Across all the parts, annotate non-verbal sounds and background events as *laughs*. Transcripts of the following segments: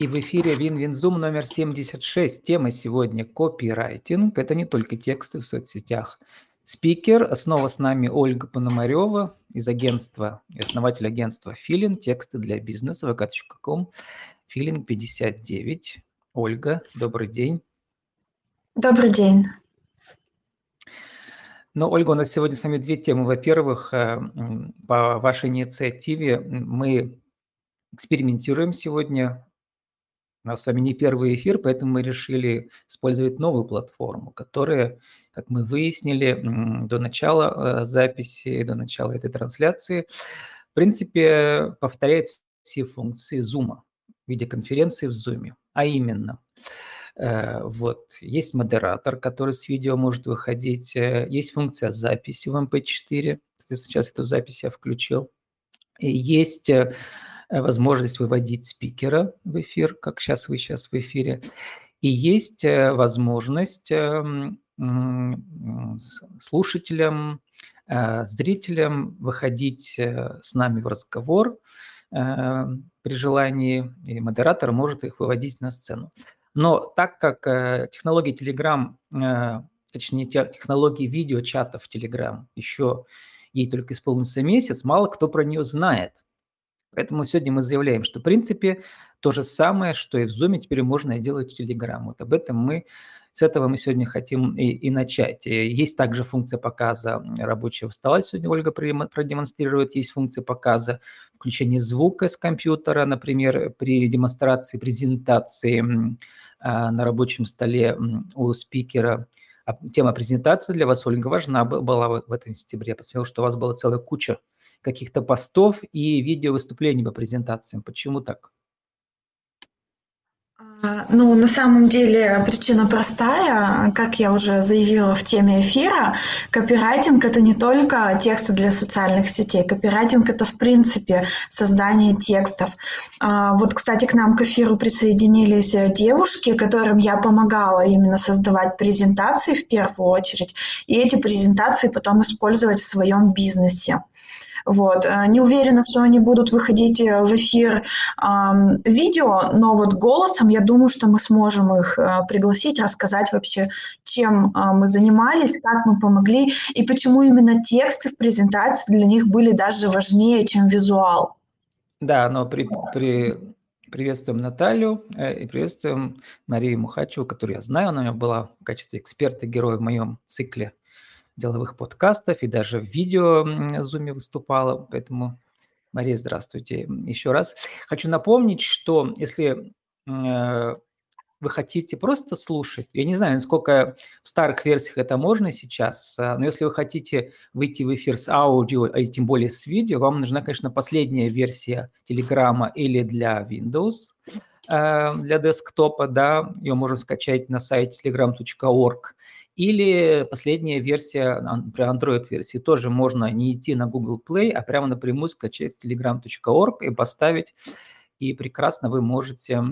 И в эфире Вин-Вин-Зум номер 76. Тема сегодня копирайтинг. Это не только тексты в соцсетях. Спикер. Снова с нами Ольга Пономарева из агентства, основатель агентства Филин. Тексты для бизнеса. vk.com. Филин 59. Ольга, добрый день. Добрый день. Ну, Ольга, у нас сегодня с вами две темы. Во-первых, э, по вашей инициативе мы экспериментируем сегодня у нас с вами не первый эфир, поэтому мы решили использовать новую платформу, которая, как мы выяснили до начала э, записи, до начала этой трансляции, в принципе, повторяет все функции Zoom, видеоконференции в Zoom. А именно, э, вот, есть модератор, который с видео может выходить, э, есть функция записи в MP4, эм сейчас эту запись я включил, есть возможность выводить спикера в эфир, как сейчас вы сейчас в эфире, и есть э, возможность эм, слушателям, э, зрителям выходить с нами в разговор при желании, и модератор может их выводить на сцену. Но так как технологии Telegram, точнее технологии видеочата в Telegram еще ей только исполнился месяц, мало кто про нее знает – Поэтому сегодня мы заявляем, что в принципе то же самое, что и в Zoom теперь можно делать в Telegram. Вот об этом мы с этого мы сегодня хотим и, и начать. Есть также функция показа рабочего стола. Сегодня Ольга продемонстрирует. Есть функция показа включения звука с компьютера, например, при демонстрации, презентации а, на рабочем столе у спикера. А тема презентации для вас, Ольга, важна была в этом сентябре. Я посмотрел, что у вас была целая куча каких-то постов и видео выступлений по презентациям. Почему так? А, ну, на самом деле причина простая. Как я уже заявила в теме эфира, копирайтинг – это не только тексты для социальных сетей. Копирайтинг – это, в принципе, создание текстов. А, вот, кстати, к нам к эфиру присоединились девушки, которым я помогала именно создавать презентации в первую очередь, и эти презентации потом использовать в своем бизнесе. Вот. Э, не уверена, что они будут выходить э, в эфир э, видео, но вот голосом я думаю, что мы сможем их э, пригласить, рассказать вообще, чем э, мы занимались, как мы помогли и почему именно тексты в презентации для них были даже важнее, чем визуал. Да, но при, при приветствуем Наталью э, и приветствуем Марию Мухачеву, которую я знаю, она у меня была в качестве эксперта-героя в моем цикле деловых подкастов и даже в видео Zoom выступала. Поэтому, Мария, здравствуйте еще раз. Хочу напомнить, что если э, вы хотите просто слушать, я не знаю, насколько в старых версиях это можно сейчас, а, но если вы хотите выйти в эфир с аудио, и тем более с видео, вам нужна, конечно, последняя версия Телеграма или для Windows, э, для десктопа, да, ее можно скачать на сайте telegram.org. Или последняя версия, при Android-версии, тоже можно не идти на Google Play, а прямо напрямую скачать telegram.org и поставить, и прекрасно вы можете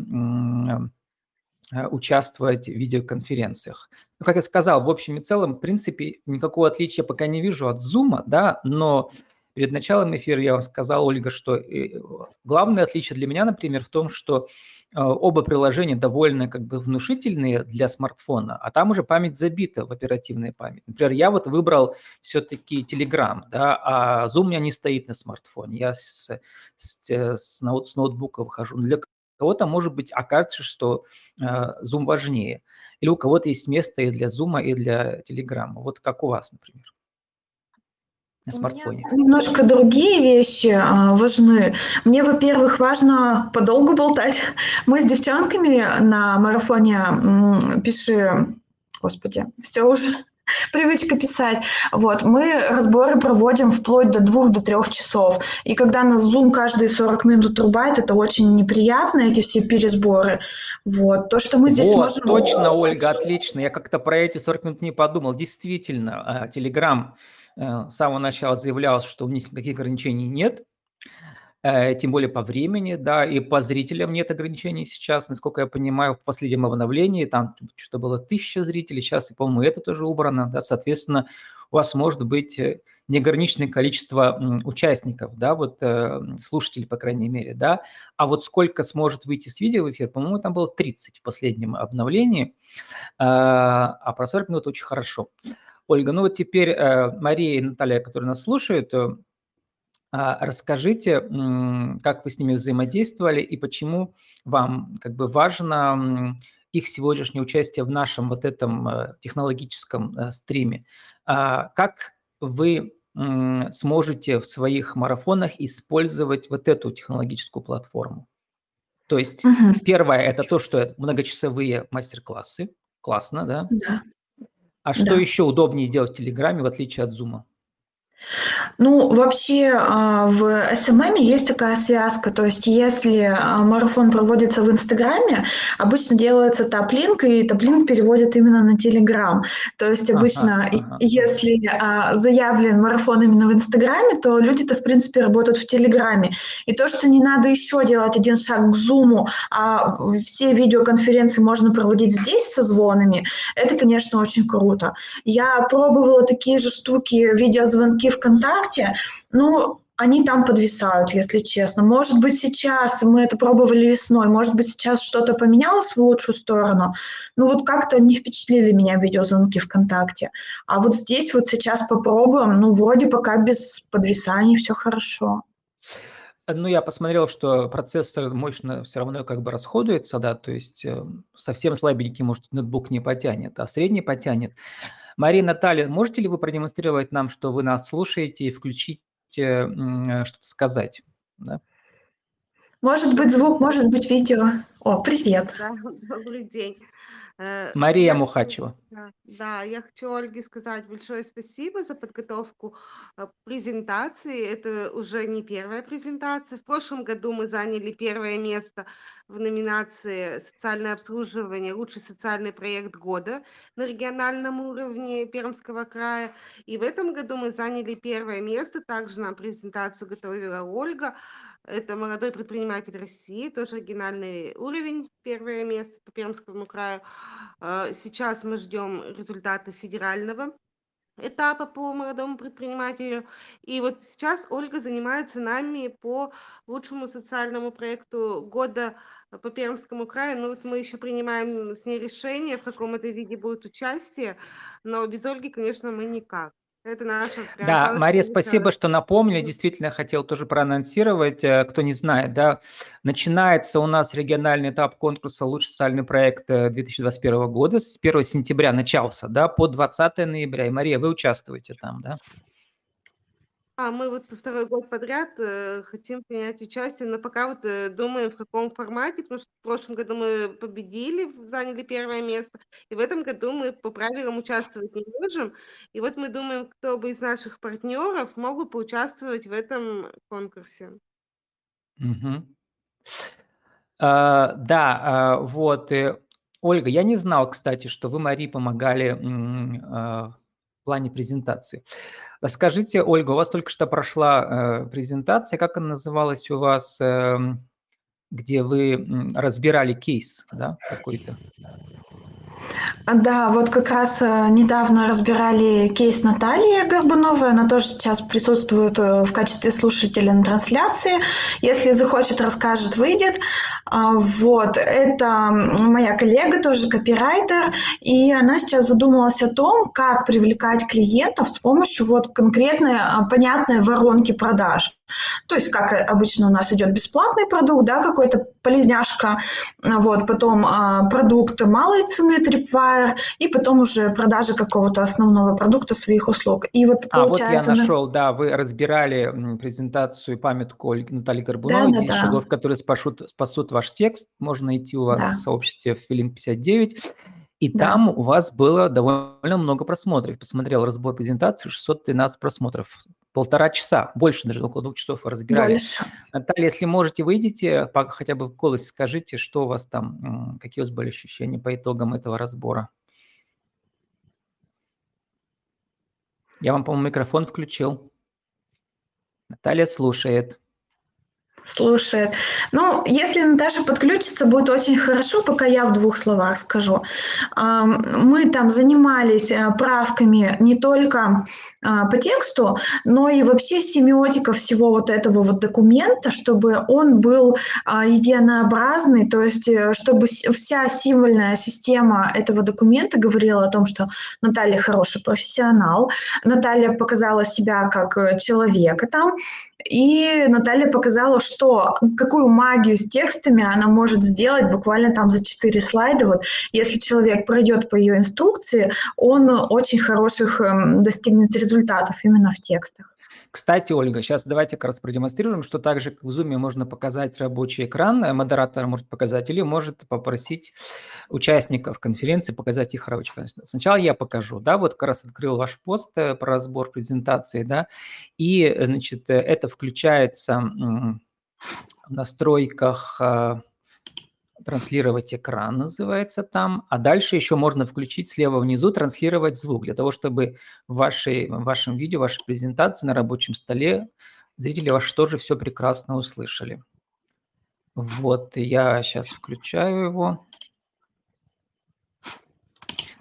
э, участвовать в видеоконференциях. Ну, как я сказал, в общем и целом, в принципе, никакого отличия пока не вижу от Zoom, да, но перед началом эфира я вам сказал, Ольга, что э, главное отличие для меня, например, в том, что а, оба приложения довольно как бы внушительные для смартфона, а там уже память забита в оперативной памяти. Например, я вот выбрал все-таки Telegram, да, а Zoom у меня не стоит на смартфоне, я с, с, с, ноут, с ноутбука выхожу. Для кого-то, может быть, окажется, что э, Zoom важнее. Или у кого-то есть место и для Zoom, и для Telegram. Вот как у вас, например на смартфоне? Немножко другие вещи а, важны. Мне, во-первых, важно подолгу болтать. Мы с девчонками на марафоне м, пиши, господи, все уже *laughs* привычка писать. Вот, мы разборы проводим вплоть до двух, до трех часов. И когда на Zoom каждые 40 минут рубает, это очень неприятно, эти все пересборы. Вот, то, что мы здесь вот, можем... точно, Ольга, отлично. Я как-то про эти 40 минут не подумал. Действительно, Telegram Э, с самого начала заявлял, что у них никаких ограничений нет, э, тем более по времени, да, и по зрителям нет ограничений сейчас, насколько я понимаю, в последнем обновлении там что-то было тысяча зрителей, сейчас, по-моему, это тоже убрано, да, соответственно, у вас может быть э, неограниченное количество участников, да, вот э, слушателей, по крайней мере, да, а вот сколько сможет выйти с видео в эфир, по-моему, там было 30 в последнем обновлении, а про 40 минут очень хорошо. Ольга, ну вот теперь э, Мария и Наталья, которые нас слушают, э, а, расскажите, как вы с ними взаимодействовали и почему вам как бы важно их сегодняшнее участие в нашем вот этом э, технологическом стриме. А, как вы сможете в своих марафонах использовать вот эту технологическую платформу? То есть угу. первое – это то, что многочасовые мастер-классы. Классно, да? Да. А что да. еще удобнее делать в Телеграме, в отличие от Зума? Ну, вообще а, в SMM есть такая связка, то есть если а, марафон проводится в Инстаграме, обычно делается Taplink, и Taplink переводят именно на Телеграм. То есть обычно, ага, ага. если а, заявлен марафон именно в Инстаграме, то люди-то, в принципе, работают в Телеграме. И то, что не надо еще делать один шаг к Зуму, а все видеоконференции можно проводить здесь со звонами, это, конечно, очень круто. Я пробовала такие же штуки, видеозвонки ссылки ВКонтакте, ну, они там подвисают, если честно. Может быть, сейчас мы это пробовали весной, может быть, сейчас что-то поменялось в лучшую сторону. Ну, вот как-то не впечатлили меня видеозвонки ВКонтакте. А вот здесь вот сейчас попробуем, ну, вроде пока без подвисаний все хорошо. Ну, я посмотрел, что процессор мощно все равно как бы расходуется, да, то есть э, совсем слабенький, может, ноутбук не потянет, а средний потянет. Мария Наталья, можете ли вы продемонстрировать нам, что вы нас слушаете и включить э, что-то сказать? Да? Может быть звук, может быть видео. О, привет. Да, *laughs* добрый день. Э, Мария я, Мухачева. Да, да, я хочу Ольге сказать большое спасибо за подготовку э, презентации. Это уже не первая презентация. В прошлом году мы заняли первое место в номинации «Социальное обслуживание. Лучший социальный проект года» на региональном уровне Пермского края. И в этом году мы заняли первое место. Также нам презентацию готовила Ольга. Это молодой предприниматель России, тоже оригинальный уровень, первое место по Пермскому краю. А, сейчас мы ждем результаты федерального этапа по молодому предпринимателю. И вот сейчас Ольга занимается нами по лучшему социальному проекту года по Пермскому краю. Ну вот мы еще принимаем с ней решение, в каком это виде будет участие, но без Ольги, конечно, мы никак. Это наша Да, Мария, спасибо, что напомнили. Действительно, хотел тоже проанонсировать. Э, кто не знает, да, начинается у нас региональный этап конкурса «Лучший социальный проект 2021 э, года». С 1 сентября начался, да, по 20 ноября. И, Мария, вы участвуете там, да? А, мы вот второй год подряд э, хотим принять участие, но пока вот э, думаем, в каком формате, потому что в прошлом году мы победили, заняли первое место, и в этом году мы по правилам участвовать не можем. И вот мы думаем, кто бы из наших партнеров мог бы поучаствовать в этом конкурсе. Мгм. А, да, а, вот. э, Ольга, я не знал, кстати, что вы Марии помогали а, плане презентации. Расскажите, Ольга, у вас только что прошла э, презентация, как она называлась у вас, э, где вы разбирали кейс, да, какой-то? Да, вот как раз э, недавно разбирали кейс Натальи Горбуновой. Она тоже сейчас присутствует э, в качестве слушателя на трансляции. Если захочет, расскажет, выйдет. А, вот, это моя коллега, тоже копирайтер, и она сейчас задумалась о том, как привлекать клиентов с помощью вот конкретной, а, понятной воронки продаж. То есть, как обычно у нас идет бесплатный продукт, да, какой-то полезняшка, вот, потом а, продукт малой цены, Tripwire, и потом уже продажа какого-то основного продукта своих услуг. И вот а, вот я нашел, да, вы разбирали презентацию памятку Натальи Горбуновой, да, 10 да, шагов, которые спасут, спасут ваш текст. Можно найти у вас да. в сообществе Feeling 59. И да. там у вас было довольно много просмотров. Посмотрел разбор презентации, 613 просмотров. Полтора часа, больше даже, около двух часов разбирали. Больше. Наталья, если можете, выйдите, хотя бы в голос скажите, что у вас там, какие у вас были ощущения по итогам этого разбора. Я вам, по-моему, микрофон включил. Наталья слушает. Слушает. Ну, если Наташа подключится, будет очень хорошо, пока я в двух словах скажу. Мы там занимались э, правками не только а, по тексту, но и вообще семиотика всего вот этого вот документа, чтобы он был а, единообразный, то есть э, чтобы вся символьная система этого документа говорила о том, что Наталья хороший профессионал, Наталья показала себя как э, человека там, и Наталья показала, что какую магию с текстами она может сделать буквально там за 4 слайда. Вот если человек пройдет по ее инструкции, он очень хороших эм, достигнет результатов именно в текстах. Кстати, Ольга, сейчас давайте как раз продемонстрируем, что также в Zoom можно показать рабочий экран, э, модератор может показать, или может попросить участников конференции показать их рабочий экран. Сначала я покажу, да, вот как раз открыл ваш пост э, про разбор презентации, да, и, э, значит, это включается в настройках транслировать экран называется там, а дальше еще можно включить слева внизу транслировать звук, для того, чтобы в, вашей, в вашем видео, вашей презентации на рабочем столе зрители ваши тоже все прекрасно услышали. Вот, я сейчас включаю его.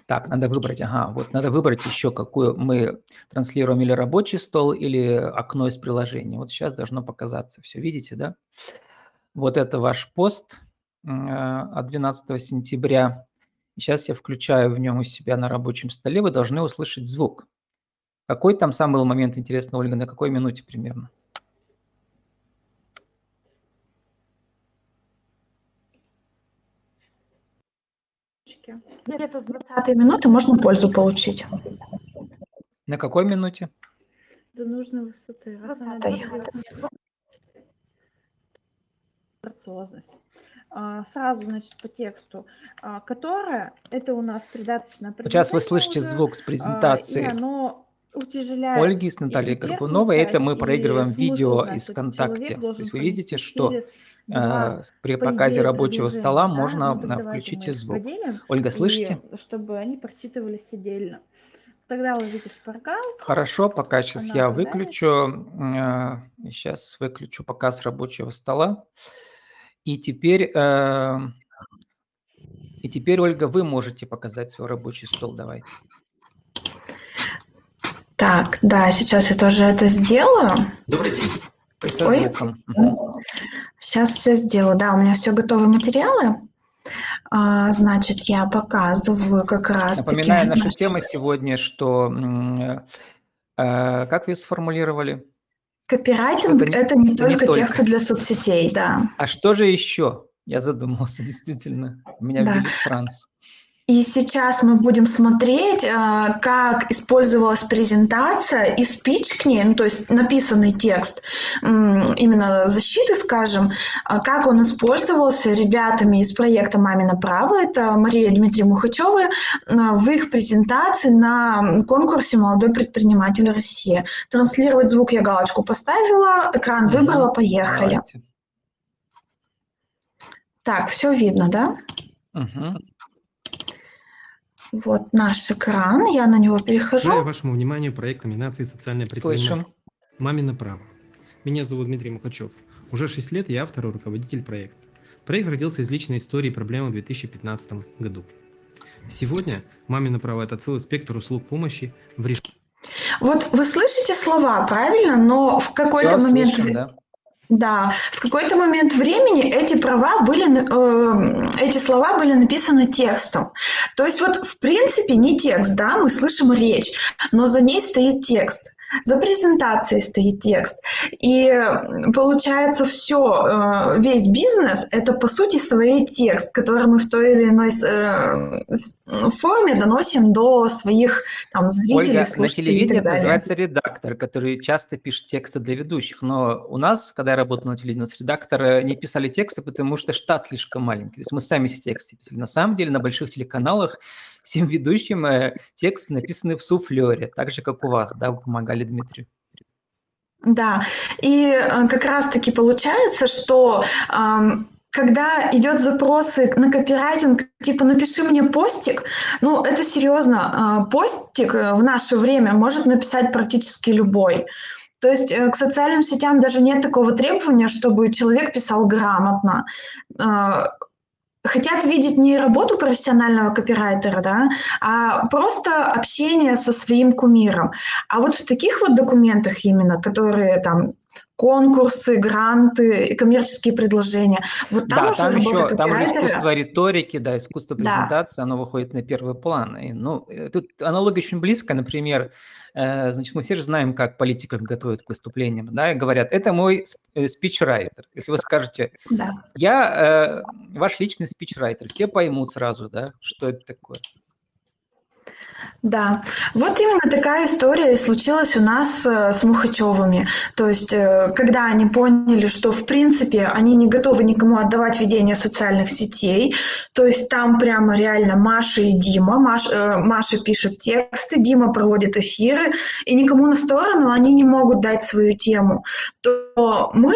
Так, надо выбрать, ага, вот надо выбрать еще, какую мы транслируем, или рабочий стол, или окно из приложения. Вот сейчас должно показаться все, видите, да? Вот это ваш пост, Э, от 12 сентября. Сейчас я включаю в нем у себя на рабочем столе. Вы должны услышать звук. Какой там сам был момент, интересно, Ольга, на какой минуте примерно? Где-то с 20 минуты можно пользу получить. На какой минуте? До нужной высоты. 20 грациозность. А, сразу, значит, по тексту, а, которая, это у нас придаточное Сейчас вы слышите уже, звук с презентации. А, и оно утяжеляет Ольги с Натальей Горбуновой. Это мы проигрываем видео из ВКонтакте. То есть вы видите, что э, при показе рабочего стола да? можно включить и звук. Ольга, слышите? И, чтобы они прочитывались отдельно. Тогда вы видите шпаргалку. Хорошо, пока сейчас я выключу. Э, сейчас выключу показ рабочего стола. И теперь, э, и теперь, Ольга, вы можете показать свой рабочий стол. Давайте. Так, да, сейчас я тоже это сделаю. Добрый день. Со Ой. звуком. Сейчас все сделаю. Да, у меня все готовые материалы. А, значит, я показываю как раз. Напоминаю, наша тема сегодня, что э, как вы сформулировали? Копирайтинг это, это не, только не тексты для соцсетей, да. А что же еще? Я задумался, *laughs* действительно. Меня да. ввели в транс. И сейчас мы будем смотреть, э, как использовалась презентация и спич к ней, ну, то есть написанный текст, именно защиты, скажем, э, как он использовался ребятами из проекта «Мамина право», это Мария и Дмитрий Мухачевы, э, в их презентации на конкурсе «Молодой предприниматель России». Транслировать звук я галочку поставила, экран выбрала, поехали. Давайте. Так, все видно, да? Угу. Вот наш экран, я на него перехожу. Желаю вашему вниманию проект номинации «Социальное предпринимательство». «Мамино право». Меня зовут Дмитрий Мухачев. Уже 6 лет я автор и руководитель проекта. Проект родился из личной истории проблемы в 2015 году. Сегодня «Мамино право» – это целый спектр услуг помощи в решении. Вот вы слышите слова, правильно? Но в какой-то момент... Слышим, да. Да, в какой-то момент времени эти права были, э, эти слова были написаны текстом. То есть вот в принципе не текст, да, мы слышим речь, но за ней стоит текст. За презентацией стоит текст. И получается все, э, весь бизнес – это по сути своей текст, который мы в той или иной э, форме доносим до своих там, зрителей, Ольга, слушателей на телевидении называется редактор, который часто пишет тексты для ведущих. Но у нас, когда я работал на телевидении, у нас редакторы не писали тексты, потому что штат слишком маленький. То есть мы сами все тексты писали. На самом деле на больших телеканалах всем ведущим э, текст написанный в суфлере, так же, как у вас, да, вы помогали Дмитрию. Да, и э, как раз-таки получается, что когда идет запросы на копирайтинг, типа напиши мне постик, ну это серьезно, а, постик э, в наше время может написать практически любой. То есть э, к социальным сетям даже нет такого требования, чтобы человек писал грамотно. Хотят видеть не работу профессионального копирайтера, да, а просто общение со своим кумиром. А вот в таких вот документах именно, которые там конкурсы, гранты, коммерческие предложения. Вот там да, уже там еще там искусство риторики, да, искусство презентации, да. оно выходит на первый план. И, ну, э, тут аналогия очень близко, например, э, значит, мы все же знаем, как политиков готовят к выступлениям, да, и говорят, это мой э, спичрайтер. Если вы скажете, да. я э, ваш личный спичрайтер, все поймут сразу, да, что это такое. Да, вот именно такая история и случилась у нас э, с Мухачевыми. То есть, э, когда они поняли, что в принципе они не готовы никому отдавать ведение социальных сетей, то есть там прямо реально Маша и Дима, Маш, э, Маша пишет тексты, Дима проводит эфиры, и никому на сторону они не могут дать свою тему, то мы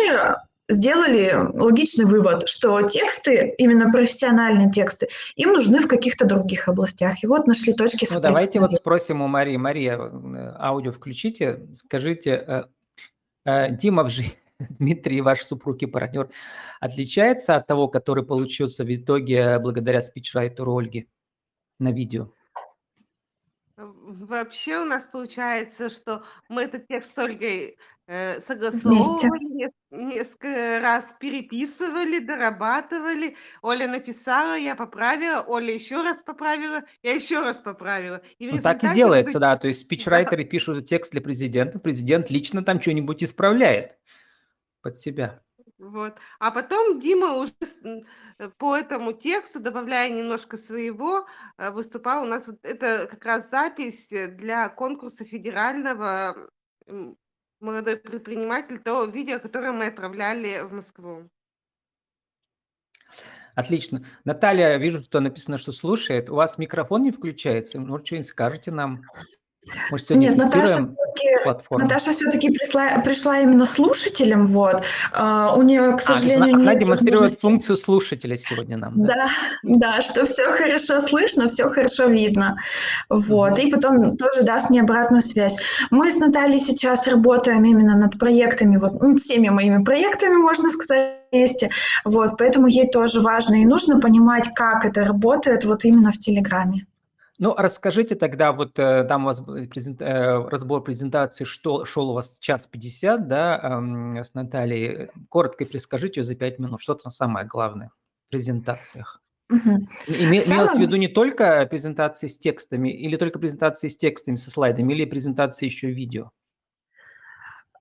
сделали логичный вывод, что тексты, именно профессиональные тексты, им нужны в каких-то других областях. И вот нашли точки Ну, давайте вот спросим у Марии. Мария, э, аудио включите. Скажите, э, э, Дима *laughs* Дмитрий, ваш супруг и партнер, отличается от того, который получился в итоге благодаря спичрайтеру Ольги на видео? Вообще у нас получается, что мы этот текст с Ольгой э, согласовывали, несколько раз переписывали, дорабатывали. Оля написала, я поправила, Оля еще раз поправила, я еще раз поправила. И ну, так и делается, да. То есть спичрайтеры пишут текст для президента, президент лично там что-нибудь исправляет под себя. Вот. А потом Дима уже э, по этому тексту, добавляя немножко своего, э, выступал у нас. Вот это как раз запись для конкурса федерального молодой предприниматель, то видео, которое мы отправляли в Москву. Отлично. Наталья, вижу, что написано, что слушает. У вас микрофон не включается? Может, что-нибудь скажете нам? Может, сегодня Нет, Наташа все-таки, Наташа все-таки пришла, пришла именно слушателем, вот. Uh, у нее, к а, сожалению, а, она, она демонстрирует функцию слушателя сегодня нам. Да? да, да, что все хорошо слышно, все хорошо видно, вот. Mm-hmm. И потом тоже даст мне обратную связь. Мы с Натальей сейчас работаем именно над проектами, вот ну, всеми моими проектами, можно сказать, вместе, вот. Поэтому ей тоже важно и нужно понимать, как это работает вот именно в Телеграме. Ну, расскажите тогда, вот э, там у вас презент, э, разбор презентации, что шел у вас час 50, да, с Натальей. Коротко перескажите ее за 5 минут, что там самое главное в презентациях. Угу. Име. Имелось в виду не только презентации с текстами, или только презентации с текстами, со слайдами, или презентации еще видео?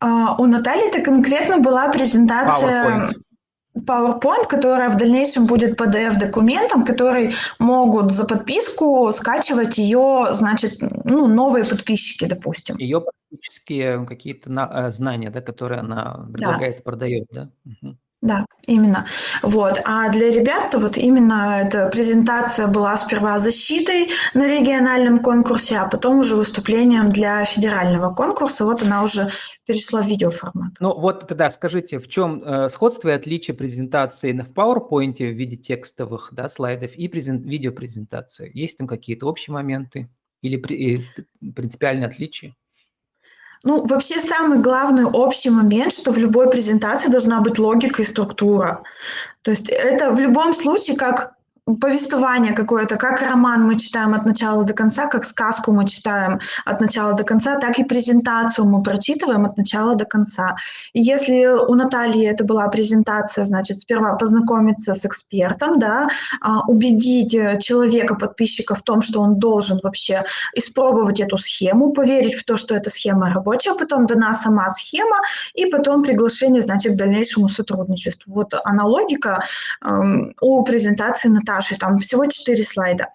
Uh, у Натальи это конкретно была презентация... PowerPoint. PowerPoint, которая в дальнейшем будет PDF-документом, который могут за подписку скачивать ее, значит, ну, новые подписчики, допустим. Ее практические какие-то э, знания, да, которые она предлагает, да. продает, да? Угу. Да, именно. Вот. А для ребят вот именно эта презентация была сперва защитой на региональном конкурсе, а потом уже выступлением для федерального конкурса. Вот она уже перешла в видеоформат. Ну вот тогда скажите, в чем э, сходство и отличие презентации в PowerPoint в виде текстовых да, слайдов и презент, видеопрезентации? Есть там какие-то общие моменты или при, принципиальные отличия? Ну, вообще самый главный общий момент, что в любой презентации должна быть логика и структура. То есть это в любом случае как повествование какое-то, как роман мы читаем от начала до конца, как сказку мы читаем от начала до конца, так и презентацию мы прочитываем от начала до конца. И если у Натальи это была презентация, значит, сперва познакомиться с экспертом, да, а, убедить э, человека, подписчика в том, что он должен вообще испробовать эту схему, поверить в то, что эта схема рабочая, потом дана сама схема, и потом приглашение, значит, к дальнейшему сотрудничеству. Вот аналогика эм, у презентации Натальи Наташей, там всего четыре слайда.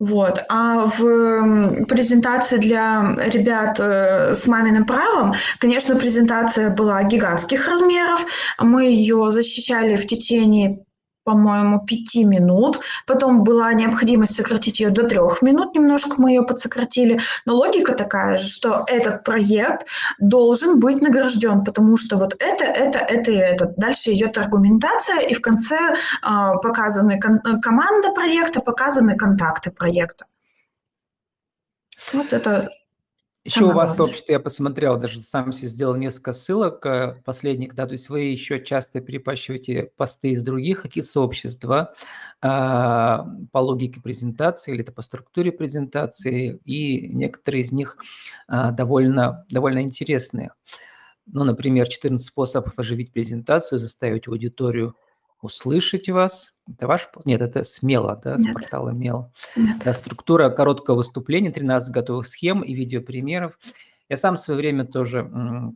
Вот. А в презентации для ребят э, с маминым правом, конечно, презентация была гигантских размеров. Мы ее защищали в течение по-моему, пяти минут. Потом была необходимость сократить ее до трех минут, немножко мы ее подсократили. Но логика такая же, что этот проект должен быть награжден, потому что вот это, это, это и это. Дальше идет аргументация, и в конце э, показаны кон- команда проекта, показаны контакты проекта. Вот это Еще у вас сообщество, я посмотрел, даже сам себе сделал несколько ссылок э, последних, да, то есть вы еще часто перепащиваете посты из других каких сообществ, да, а, по логике презентации или это по структуре презентации, и некоторые из них а, довольно, довольно интересные. Ну, например, 14 способов оживить презентацию, заставить аудиторию услышать вас. Это ваш? Нет, это смело, да, Нет. с портала Мел. Нет. Да, структура короткого выступления, 13 готовых схем и видеопримеров. Я сам в свое время тоже,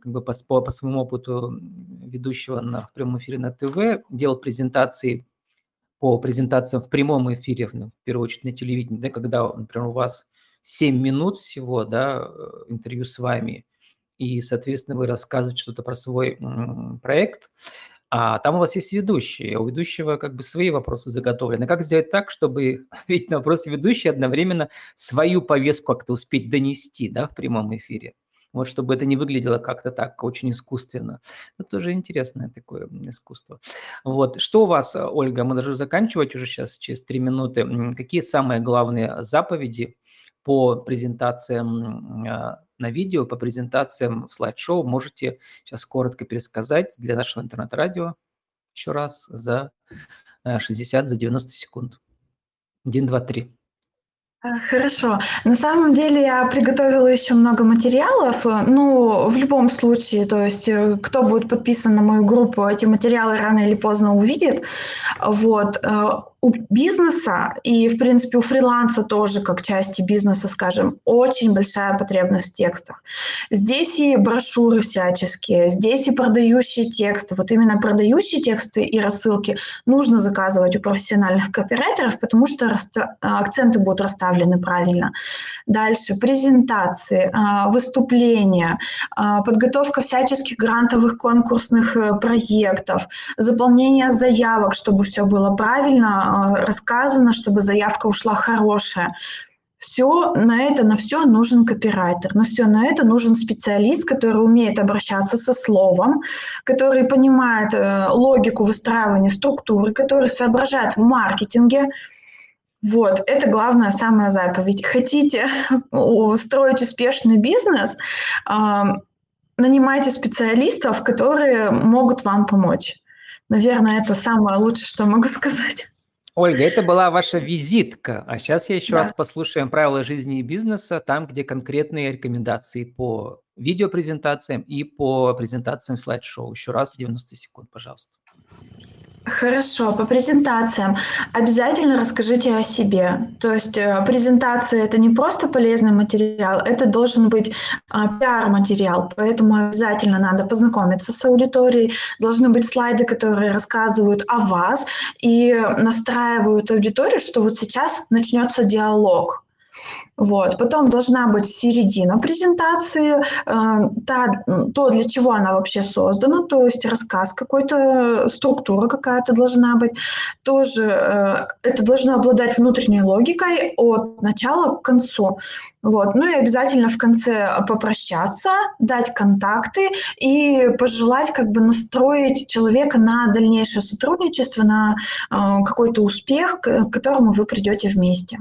как бы по, по, по своему опыту ведущего на, в прямом эфире на ТВ, делал презентации по презентациям в прямом эфире, ну, в первую очередь на телевидении, да, когда, например, у вас 7 минут всего, да, э, интервью с вами, и, соответственно, вы рассказываете что-то про свой проект, а там у вас есть ведущий, у ведущего как бы свои вопросы заготовлены. Как сделать так, чтобы *laughs* ответить на вопросы ведущий одновременно свою повестку как-то успеть донести да, в прямом эфире? Вот чтобы это не выглядело как-то так очень искусственно. Это тоже интересное такое искусство. Вот. Что у вас, Ольга, мы должны заканчивать уже сейчас, через три минуты. Какие самые главные заповеди по презентациям а, на видео, по презентациям в слайд-шоу можете сейчас коротко пересказать для нашего интернет-радио еще раз за 60, за 90 секунд. 1, 2, 3. Хорошо. На самом деле я приготовила еще много материалов. Ну, в любом случае, то есть э, кто будет подписан на мою группу, эти материалы рано или поздно увидит. Вот. У бизнеса и, в принципе, у фриланса тоже, как части бизнеса, скажем, очень большая потребность в текстах. Здесь и брошюры всяческие, здесь и продающие тексты. Вот именно продающие тексты и рассылки нужно заказывать у профессиональных копирайтеров, потому что акценты будут расставлены правильно. Дальше презентации, а, выступления, а, подготовка всяческих грантовых конкурсных э, проектов, заполнение заявок, чтобы все было правильно, рассказано, чтобы заявка ушла хорошая. Все на это, на все нужен копирайтер, на все на это нужен специалист, который умеет обращаться со словом, который понимает э, логику выстраивания структуры, который соображает в маркетинге. Вот, это главная самая заповедь. Хотите *laughs* строить успешный бизнес, э, нанимайте специалистов, которые могут вам помочь. Наверное, это самое лучшее, что могу сказать. Ольга, это была ваша визитка, а сейчас я еще да. раз послушаем правила жизни и бизнеса, там, где конкретные рекомендации по видеопрезентациям и по презентациям слайд-шоу. Еще раз 90 секунд, пожалуйста. Хорошо, по презентациям обязательно расскажите о себе. То есть э, презентация это не просто полезный материал, это должен быть а, пиар-материал, поэтому обязательно надо познакомиться с аудиторией, должны быть слайды, которые рассказывают о вас и настраивают аудиторию, что вот сейчас начнется диалог. Вот. Потом должна быть середина презентации, э, та, то, для чего она вообще создана, то есть рассказ какой-то, структура какая-то должна быть. Тоже э, это должно обладать внутренней логикой от начала к концу. Вот. Ну и обязательно в конце попрощаться, дать контакты и пожелать как бы настроить человека на дальнейшее сотрудничество, на э, какой-то успех, к которому вы придете вместе.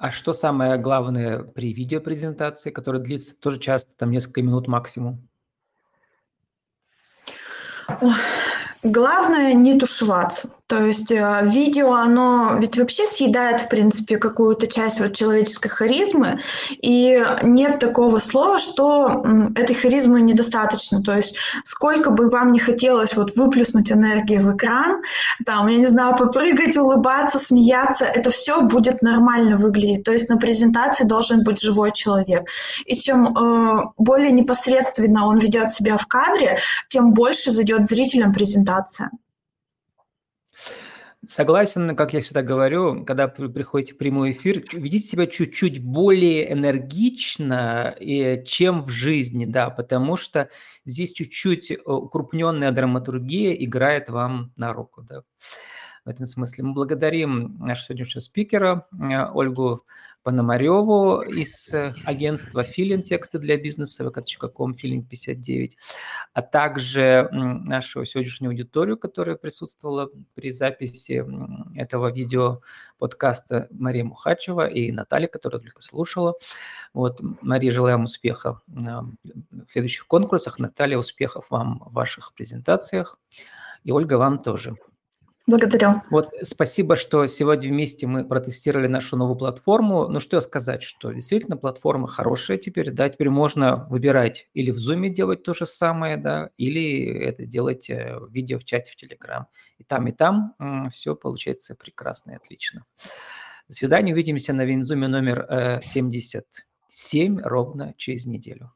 А что самое главное при видеопрезентации, которая длится тоже часто, там несколько минут максимум? Главное не тушеваться. То есть э, видео, оно ведь вообще съедает, в принципе, какую-то часть вот человеческой харизмы, и нет такого слова, что этой харизмы недостаточно. То есть сколько бы вам не хотелось вот выплюснуть энергии в экран, там, я не знаю, попрыгать, улыбаться, смеяться, это все будет нормально выглядеть. То есть на презентации должен быть живой человек. И чем э, более непосредственно он ведет себя в кадре, тем больше зайдет зрителям презентация. Согласен, как я всегда говорю, когда вы приходите в прямой эфир, ведите себя чуть-чуть более энергично, чем в жизни, да, потому что здесь чуть-чуть укрупненная драматургия играет вам на руку, да. в этом смысле. Мы благодарим нашего сегодняшнего спикера Ольгу Пономареву из агентства Филин тексты для бизнеса vk.com Филин 59, а также нашу сегодняшнюю аудиторию, которая присутствовала при записи этого видео подкаста Мария Мухачева и Наталья, которая только слушала. Вот, Мария, желаем успеха в следующих конкурсах. Наталья, успехов вам в ваших презентациях. И Ольга, вам тоже. Благодарю. Вот спасибо, что сегодня вместе мы протестировали нашу новую платформу. Ну что сказать, что действительно платформа хорошая теперь, да, теперь можно выбирать или в Zoom делать то же самое, да, или это делать э, видео в чате в Telegram. И там, и там все получается прекрасно и отлично. До свидания, увидимся на Винзуме номер 77 э, ровно через неделю.